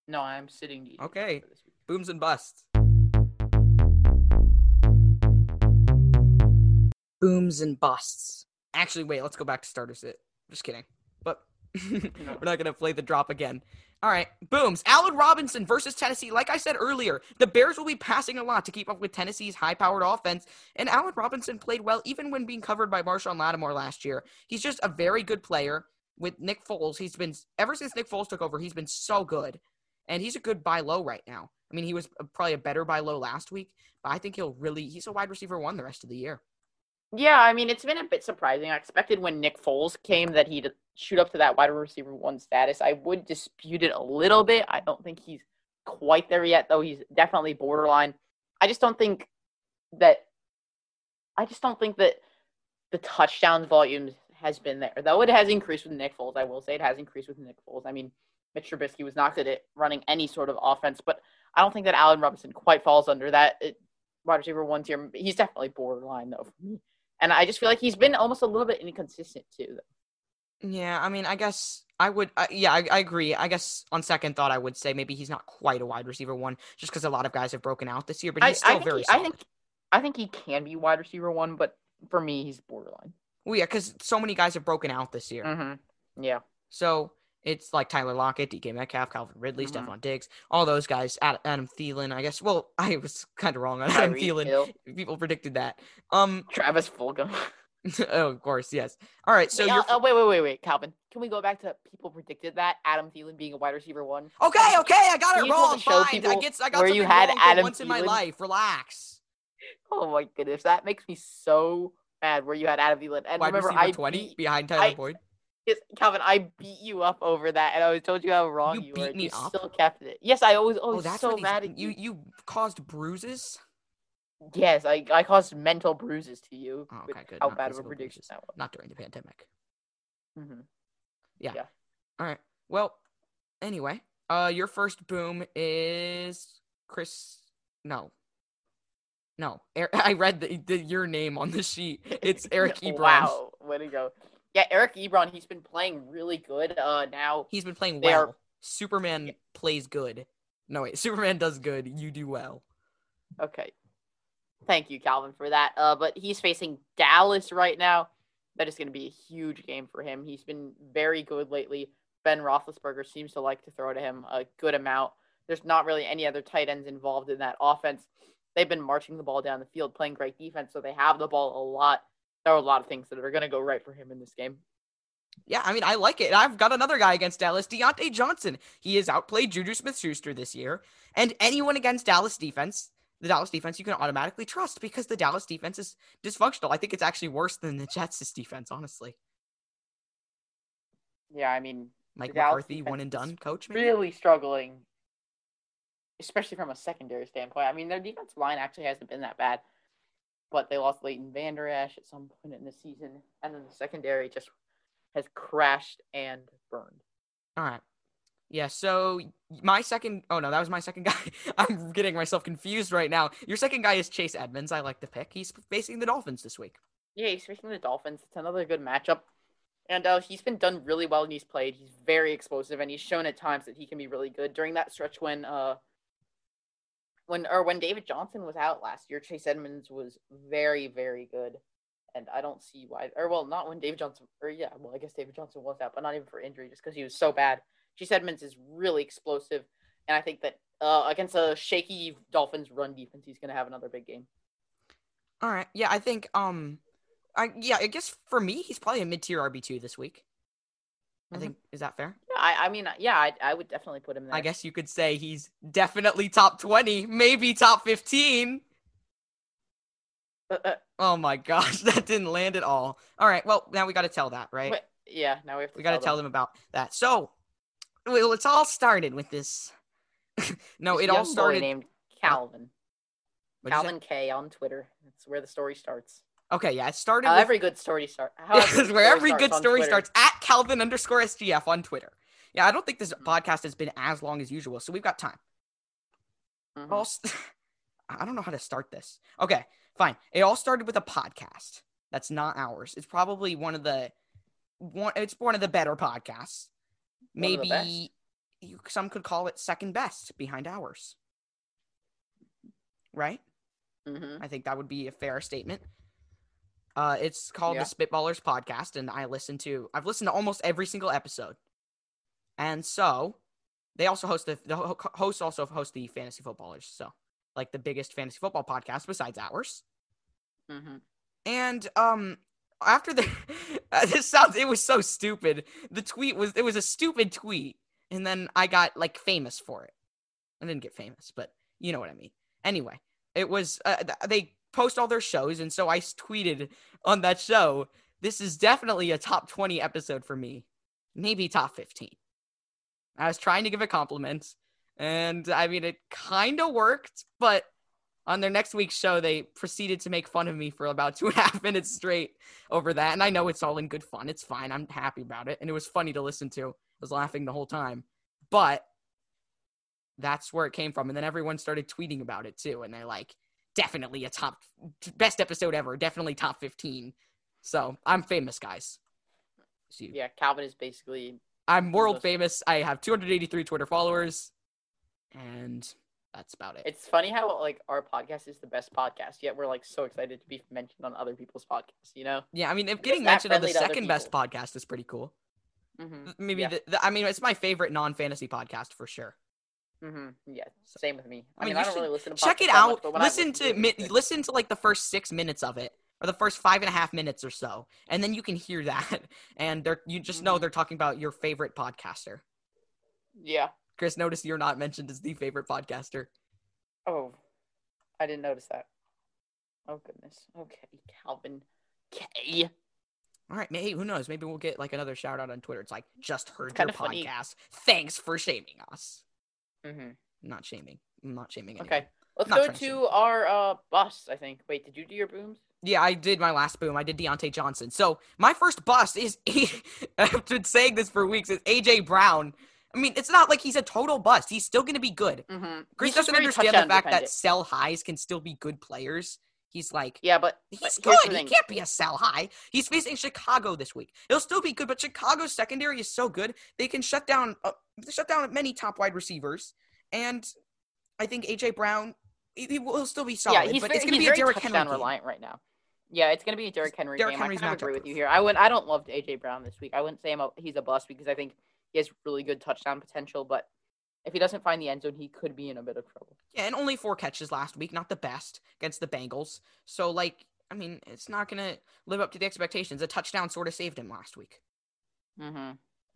no, I'm sitting. DJ Okay. for this week. Booms and busts. Booms and busts. Actually, wait, let's go back to starter sit. Just kidding. But we're not going to play the drop again. All right, booms. Allen Robinson versus Tennessee. Like I said earlier, the Bears will be passing a lot to keep up with Tennessee's high powered offense. And Allen Robinson played well even when being covered by Marshon Lattimore last year. He's just a very good player. With Nick Foles, he's been, ever since Nick Foles took over, he's been so good. And he's a good buy low right now. I mean, he was probably a better buy low last week, but I think he'll really, he's a wide receiver one the rest of the year. Yeah, I mean, it's been a bit surprising. I expected when Nick Foles came that he'd shoot up to that wide receiver one status. I would dispute it a little bit. I don't think he's quite there yet, though. He's definitely borderline. I just don't think that. I just don't think that the touchdowns volume has been there, though. It has increased with Nick Foles. I will say it has increased with Nick Foles. I mean, Mitch Trubisky was not good at running any sort of offense, but I don't think that Allen Robinson quite falls under that it, wide receiver one tier. He's definitely borderline though for me. And I just feel like he's been almost a little bit inconsistent too. Yeah, I mean, I guess I would. Uh, yeah, I, I agree. I guess on second thought, I would say maybe he's not quite a wide receiver one, just because a lot of guys have broken out this year. But I, he's still I think very he, solid. I think I think he can be wide receiver one, but for me, he's borderline. well, yeah, because so many guys have broken out this year. Mm-hmm. Yeah. So it's like Tyler Lockett, DK Metcalf, Calvin Ridley, Mhm. Stefon Diggs, all those guys. Adam Thielen, I guess. Well, I was kind of wrong on Adam Tyreek Thielen. Hill, People predicted that. Um. Travis Fulgham. oh, of course, yes. All right. So Wait, uh, uh, wait, wait, wait, wait, Calvin. Can we go back to people predicted that Adam Thielen being a wide receiver one? okay. Okay, I got it you wrong. show Fine. I get. I got where you had Adam once in my life. Relax. Oh my goodness, that makes me so mad. Where you had Adam Thielen, and Wide remember, receiver I twenty beat, behind Tyler I- Boyd. Yes, Calvin, I beat you up over that, and I always told you how wrong You you, beat were. me you up? still kept it. Yes, I always, Oh, always that's so mad at you. you. You caused bruises. Yes, I, I caused mental bruises to you. Oh, okay, good. How Not bad of a prediction bruises. that was. Not during the pandemic. hmm Yeah. All right. Well, anyway, uh, your first boom is Chris. No. No, I read the, the your name on the sheet. It's Eric Ebron. Wow, way to go. Yeah, Eric Ebron, he's been playing really good. Uh, now He's been playing well. are- Superman plays good. No wait, Superman does good. You do well. Okay. Thank you, Calvin, for that. Uh, but he's facing Dallas right now. That is going to be a huge game for him. He's been very good lately. Ben Roethlisberger seems to like to throw to him a good amount. There's not really any other tight ends involved in that offense. They've been marching the ball down the field, playing great defense, so they have the ball a lot. There are a lot of things that are going to go right for him in this game. Yeah, I mean, I like it. I've got another guy against Dallas, Diontae Johnson. He has outplayed Juju Smith Schuster this year. And anyone against Dallas defense, the Dallas defense, you can automatically trust because the Dallas defense is dysfunctional. I think it's actually worse than the Jets' defense, honestly. Yeah, I mean, Mike McCarthy, one and done coach, maybe? really struggling, especially from a secondary standpoint. I mean, their defense line actually hasn't been that bad, but they lost Leighton Vander Esch at some point in the season, and then the secondary just has crashed and burned. All right. Yeah, so my second oh no, that was my second guy. I'm getting myself confused right now. Your second guy is Chase Edmonds. I like the pick. He's facing the Dolphins this week. Yeah, he's facing the Dolphins. It's another good matchup. And uh, he's been done really well when he's played. He's very explosive, and he's shown at times that he can be really good. During that stretch when uh, when or when David Johnson was out last year, Chase Edmonds was very, very good. And I don't see why, or well, not when David Johnson, or yeah, well, I guess David Johnson was out, but not even for injury, just because he was so bad. Chase Edmonds is really explosive, and I think that uh, against a shaky Dolphins run defense, he's going to have another big game. All right. Yeah, I think um I yeah, I guess for me he's probably a mid-tier RB2 this week. I Mhm. think is that fair? I, I mean, yeah, I, I would definitely put him there. I guess you could say he's definitely top 20, maybe top 15. Uh, uh, Oh my gosh, that didn't land at all. All right, well, now we got to tell that, right? Wait, yeah, now we have to. we got to tell them about that. So, well, it's all started with this. no, This it all started. named Calvin. say? Calvin K on Twitter. That's where the story starts. Okay, yeah, it started. How with- every good story starts. This is where every good story starts at Calvin underscore SGF on Twitter. Yeah, I don't think this Mhm. podcast has been as long as usual, so we've got time. Mm-hmm. All st- I don't know how to start this. Okay, fine. It all started with a podcast. That's not ours. It's probably one of the one. It's one of the better podcasts. One of the best? Maybe you, some could call it second best behind ours. Right? Mm-hmm. I think that would be a fair statement. Uh, it's called Yeah. the Spitballers Podcast, and I listen to. I've listened to almost every single episode, and so they also host the the hosts also host the Fantasy Footballers, so like the biggest fantasy football podcast besides ours. Mm-hmm. And um, after the this sounds it was so stupid. The tweet was it was a stupid tweet, and then I got like famous for it. I didn't get famous, but you know what I mean. Anyway, it was uh, they post all their shows, and so I tweeted on that show. This is definitely a top twenty episode for me, maybe top fifteen. I was trying to give a compliment, and I mean it kind of worked, but on their next week's show, they proceeded to make fun of me for about two and a half minutes straight over that. And I know it's all in good fun. It's fine. I'm happy about it. And it was funny to listen to. I was laughing the whole time. But that's where it came from. And then everyone started tweeting about it too. And they're like, definitely a top, best episode ever. Definitely top 15. So I'm famous, guys. Yeah, Calvin is basically I'm world famous. I have 283 Twitter followers. And that's about it. It's funny how like our podcast is the best podcast, yet we're like so excited to be mentioned on other people's podcasts. You know? Yeah, I mean, if getting mentioned on the friendly to other second best podcast is pretty cool. Mm-hmm. Maybe Yeah. the, the, I mean, it's my favorite non-fantasy podcast for sure. Mm-hmm. Yeah. Same with me. I I mean, mean, I don't really listen to Check it much, out. when Listen to it, mi- listen to like the first six minutes of it, or the first five and a half minutes or so, and then you can hear that, and they're you just know Mhm. they're talking about your favorite podcaster. Yeah. Chris, notice you're not mentioned as the favorite podcaster. Oh, I didn't notice that. Oh goodness. Okay, Calvin K. All right, maybe who knows? Maybe we'll get like another shout out on Twitter. It's like just heard your kinda funny. podcast. Thanks for shaming us. Mm-hmm. Not shaming. I'm not shaming. Anyone. Okay. Let's Not go to to our uh bus. I think. Wait, did you do your booms? Yeah, I did my last boom. I did Diontae Johnson. So my first bust is I've been saying this for weeks. Is AJ Brown. I mean, it's not like he's a total bust. He's still going to be good. Mm-hmm. Chris doesn't understand the fact that sell highs can still be good players. He's like, Yeah, but, but he's here's good. He can't be a sell high. He's facing Chicago this week. He'll still be good, but Chicago's secondary is so good they can shut down uh, shut down many top wide receivers. And I think AJ Brown he, he will still be solid, yeah, he's but very, it's going to be a Derrick Henry touchdown game. reliant right now. Yeah, it's gonna be a Derrick Henry Derrick game. Henry's I kind of agree with you here. I would. I don't love AJ Brown this week. I wouldn't say I'm a, he's a bust because I think he has really good touchdown potential. But if he doesn't find the end zone, he could be in a bit of trouble. Yeah, and only four catches last week, not the best against the Bengals. So, like, I mean, it's not gonna live up to the expectations. A touchdown sort of saved him last week. Mm-hmm.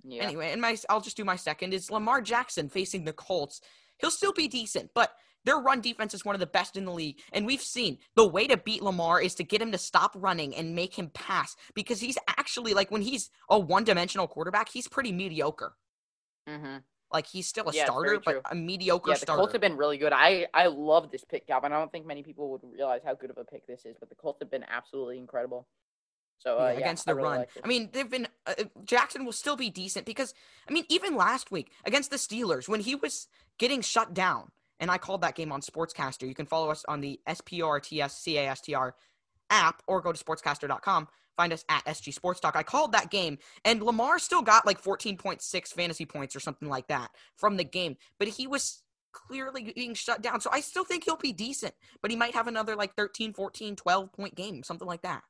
Yeah. Anyway, and my I'll just do my second is Lamar Jackson facing the Colts. He'll still be decent, but their run defense is one of the best in the league. And we've seen the way to beat Lamar is to get him to stop running and make him pass because he's actually like when he's a one-dimensional quarterback, he's pretty mediocre. Mm-hmm. Like he's still a Yeah, starter, but a mediocre Yeah, the starter. Colts have been really good. I I love this pick, Calvin. I don't think many people would realize how good of a pick this is, but the Colts have been absolutely incredible. So uh, Yeah, yeah, against I the really run. like. I mean, they've been uh, uh, Jackson will still be decent because I mean, even last week against the Steelers when he was getting shut down, and I called that game on Sportscaster. You can follow us on the SPRTSCASTR app or go to sportscaster.com. Find us at SG Sports Talk. I called that game, and Lamar still got like 14.6 fantasy points or something like that from the game, but he was clearly being shut down. So I still think he'll be decent, but he might have another like 13, 14, 12 point game, something like that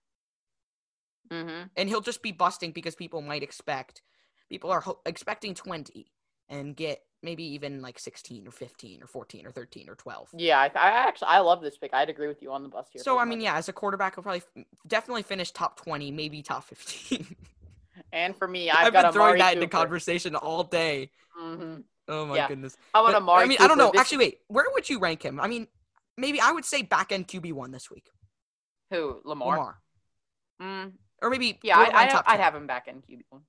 mm-hmm. and he'll just be busting because people might expect people are ho- expecting 20 and get maybe even like 16 or 15 or 14 or 13 or 12 Yeah, I, I actually I love this pick. I'd agree with you on the bust here. so i mean much. yeah as a quarterback he'll probably f- definitely finish top 20 maybe top 15 And for me, i've, I've, got been throwing Amari that into Cooper. conversat all day Mm-hmm. oh my Yeah. goodness How about But, i mean i don't know This- actually wait where would you rank him i mean maybe i would say back end qb1 this week who Lamar? Lamar. Mm, or maybe yeah, I, borderline I, top I'd have him back in QB one.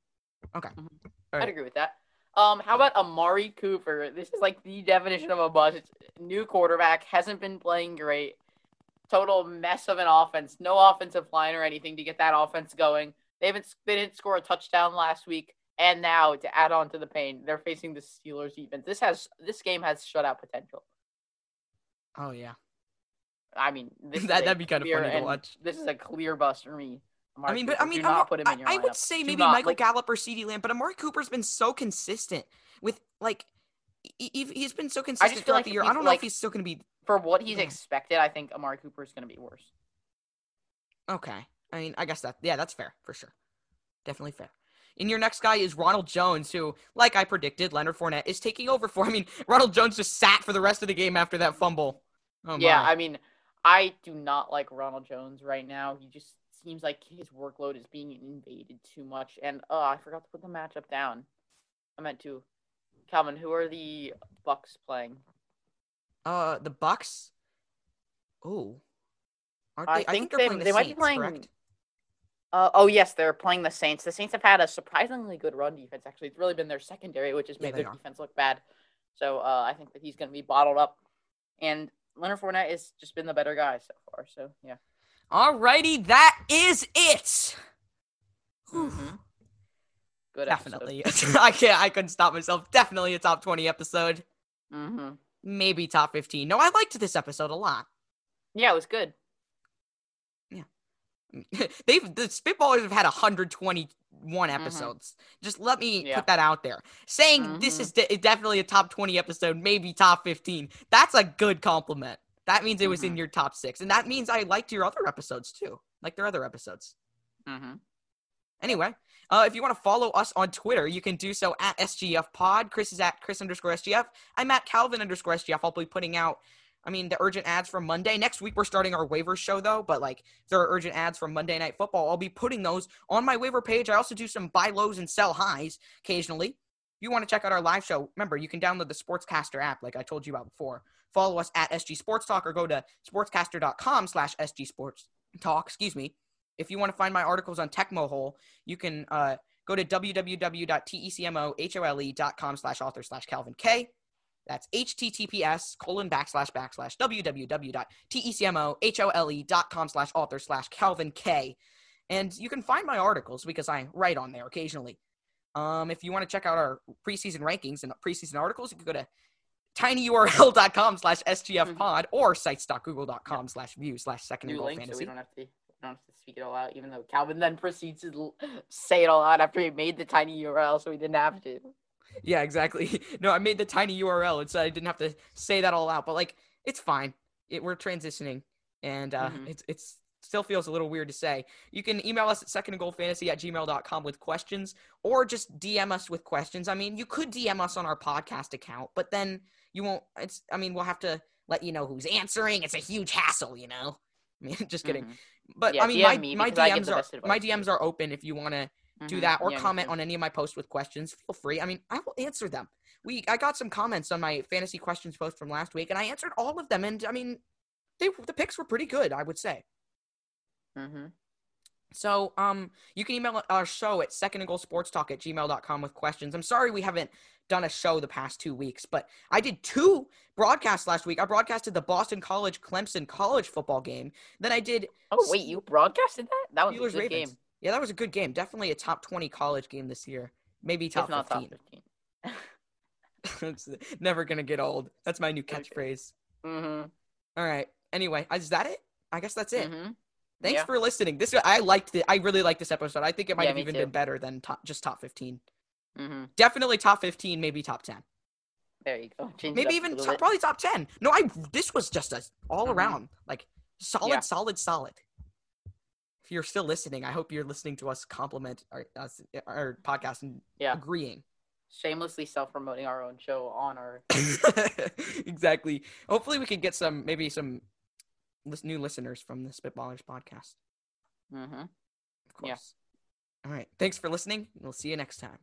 Okay. Mhm. All I'd agree with that. Um, how about Amari Cooper? This is like the definition of a bust. New quarterback hasn't been playing great. Total mess of an offense. No offensive line or anything to get that offense going. They haven't. They didn't score a touchdown last week, and now to add on to the pain, they're facing the Steelers defense. This has this game has shutout potential. Oh yeah. I mean, this That- is that'd be kinda clear funny to watch. This is a clear bust for me. I Amari mean, but I mean, Amar- put him in your I, I would say Do maybe not, Michael like, Gallup or CeeDee Lamb, but Amari Cooper's been so consistent with like he, he's been so consistent throughout like the year. I don't know like- if he's still going to be for what he's Yeah. expected. I think Amari Cooper is going to be worse. okay. I mean, I guess that yeah, that's fair for sure, definitely fair. And your next guy is Ronald Jones, who, like I predicted, Leonard Fournette is taking over for. I mean, Ronald Jones just sat for the rest of the game after that fumble. Oh yeah, my. I mean, I do not like Ronald Jones right now. He just seems like his workload is being invaded too much. And oh, I forgot to put the matchup down. I meant to. Calvin, who are the Bucs playing? uh, the Bucs. Oh, aren't I they? I think they're they- playing the they might be playing- correct? Uh, oh yes, they're playing the Saints. The Saints have had a surprisingly good run defense. Actually, it's really been their secondary, which has made they their are. defense look bad. So uh, I think that he's going to be bottled up. And Leonard Fournette has just been the better guy so far. So yeah. Alrighty, that is it. Mhm. Good. Definitely. I can't I couldn't stop myself. Definitely a top 20 episode. Mm-hmm. Maybe top 15. No, I liked this episode a lot. Yeah, it was good. Yeah. They've the Spitballers have had 121 episodes. Just let me Mm-hmm. Yeah. put that out there. Saying this Mhm. is de- definitely a top 20 episode, maybe top 15. That's a good compliment. That means it was in Mhm. your top 6 and that means I liked your other episodes too. Like their other episodes. Mm-hmm. Anyway, uh, if you want to follow us on Twitter, you can do so at SGF Pod. Chris is at Chris underscore SGF. I'm at Calvin underscore SGF. I'll be putting out, I mean, the urgent ads from Monday. Next week, we're starting our waiver show, though. But, like, if there are urgent ads from Monday Night Football, I'll be putting those on my waiver page. I also do some buy lows and sell highs occasionally. If you want to check out our live show, remember, you can download the Sportscaster app, like I told you about before. Follow us at SG Sports Talk or go to sportscaster.com slash SG Sports Talk, excuse me. If you want to find my articles on Tecmo Hole, you can uh, go to www.tecmohole.com slash author slash Calvin K. That's https colon backslash backslash www.tecmohole.com slash author slash Calvin K. And you can find my articles because I write on there occasionally. Um, if you want to check out our preseason rankings and preseason articles, you can go to tinyurl.com slash sgfpod or sites.google.com slash view slash second and New goal link, so we don't have to. We don't have to speak it all out. Even though Calvin then proceeds to say it all out after he made the tiny URL, so he didn't have to. Yeah, exactly. No, I made the tiny URL, and so I didn't have to say that all out. But like, it's fine. It, we're transitioning, and uh, Mhm. it's it's still feels a little weird to say. You can email us at second goal fantasy at gmail.com with questions, or just DM us with questions. I mean, you could DM us on our podcast account, but then you won't. It's. I mean, we'll have to let you know who's answering. It's a huge hassle, you know. I mean, just kidding. Mhm. But Yeah, I mean, DM my, me my because I get DMs are my. DMs are open if you want to do Mhm. that or Yeah, comment on any of my posts with questions feel free i mean i will answer them we i got some comments on my fantasy questions post from last week and i answered all of them and i mean they the picks were pretty good i would say Mhm. so um you can email our show at second and goal sports talk at gmail.com with questions i'm sorry we haven't done a show the past two weeks but i did two broadcasts last week i broadcasted the boston college clemson college football game then i did Oh wait, you broadcasted that? That was Steelers a good Ravens. game. yeah that was a good game definitely a top 20 college game this year maybe top if 15 top fifteen. it's never gonna get old. That's my new catchphrase. mm-hmm. All right. Anyway, is that it? I guess that's it. Mm-hmm. Thanks Yeah. for listening. This I liked it. I really liked this episode. I think it might Yeah, have even too. been better than top, just top fifteen. Mm-hmm. Definitely top fifteen, maybe top ten, There you go. Change maybe even top, probably top ten. No, I this was just a all Mhm. around like solid, Yeah. solid, solid. If you're still listening, I hope you're listening to us compliment our us, our podcast and Yeah. agreeing. shamelessly self-promoting our own show on our. exactly. Hopefully, we could get some maybe some new listeners from the Spitballers podcast. Mm-hmm. Of course. Yeah. All right. Thanks for listening. We'll see you next time.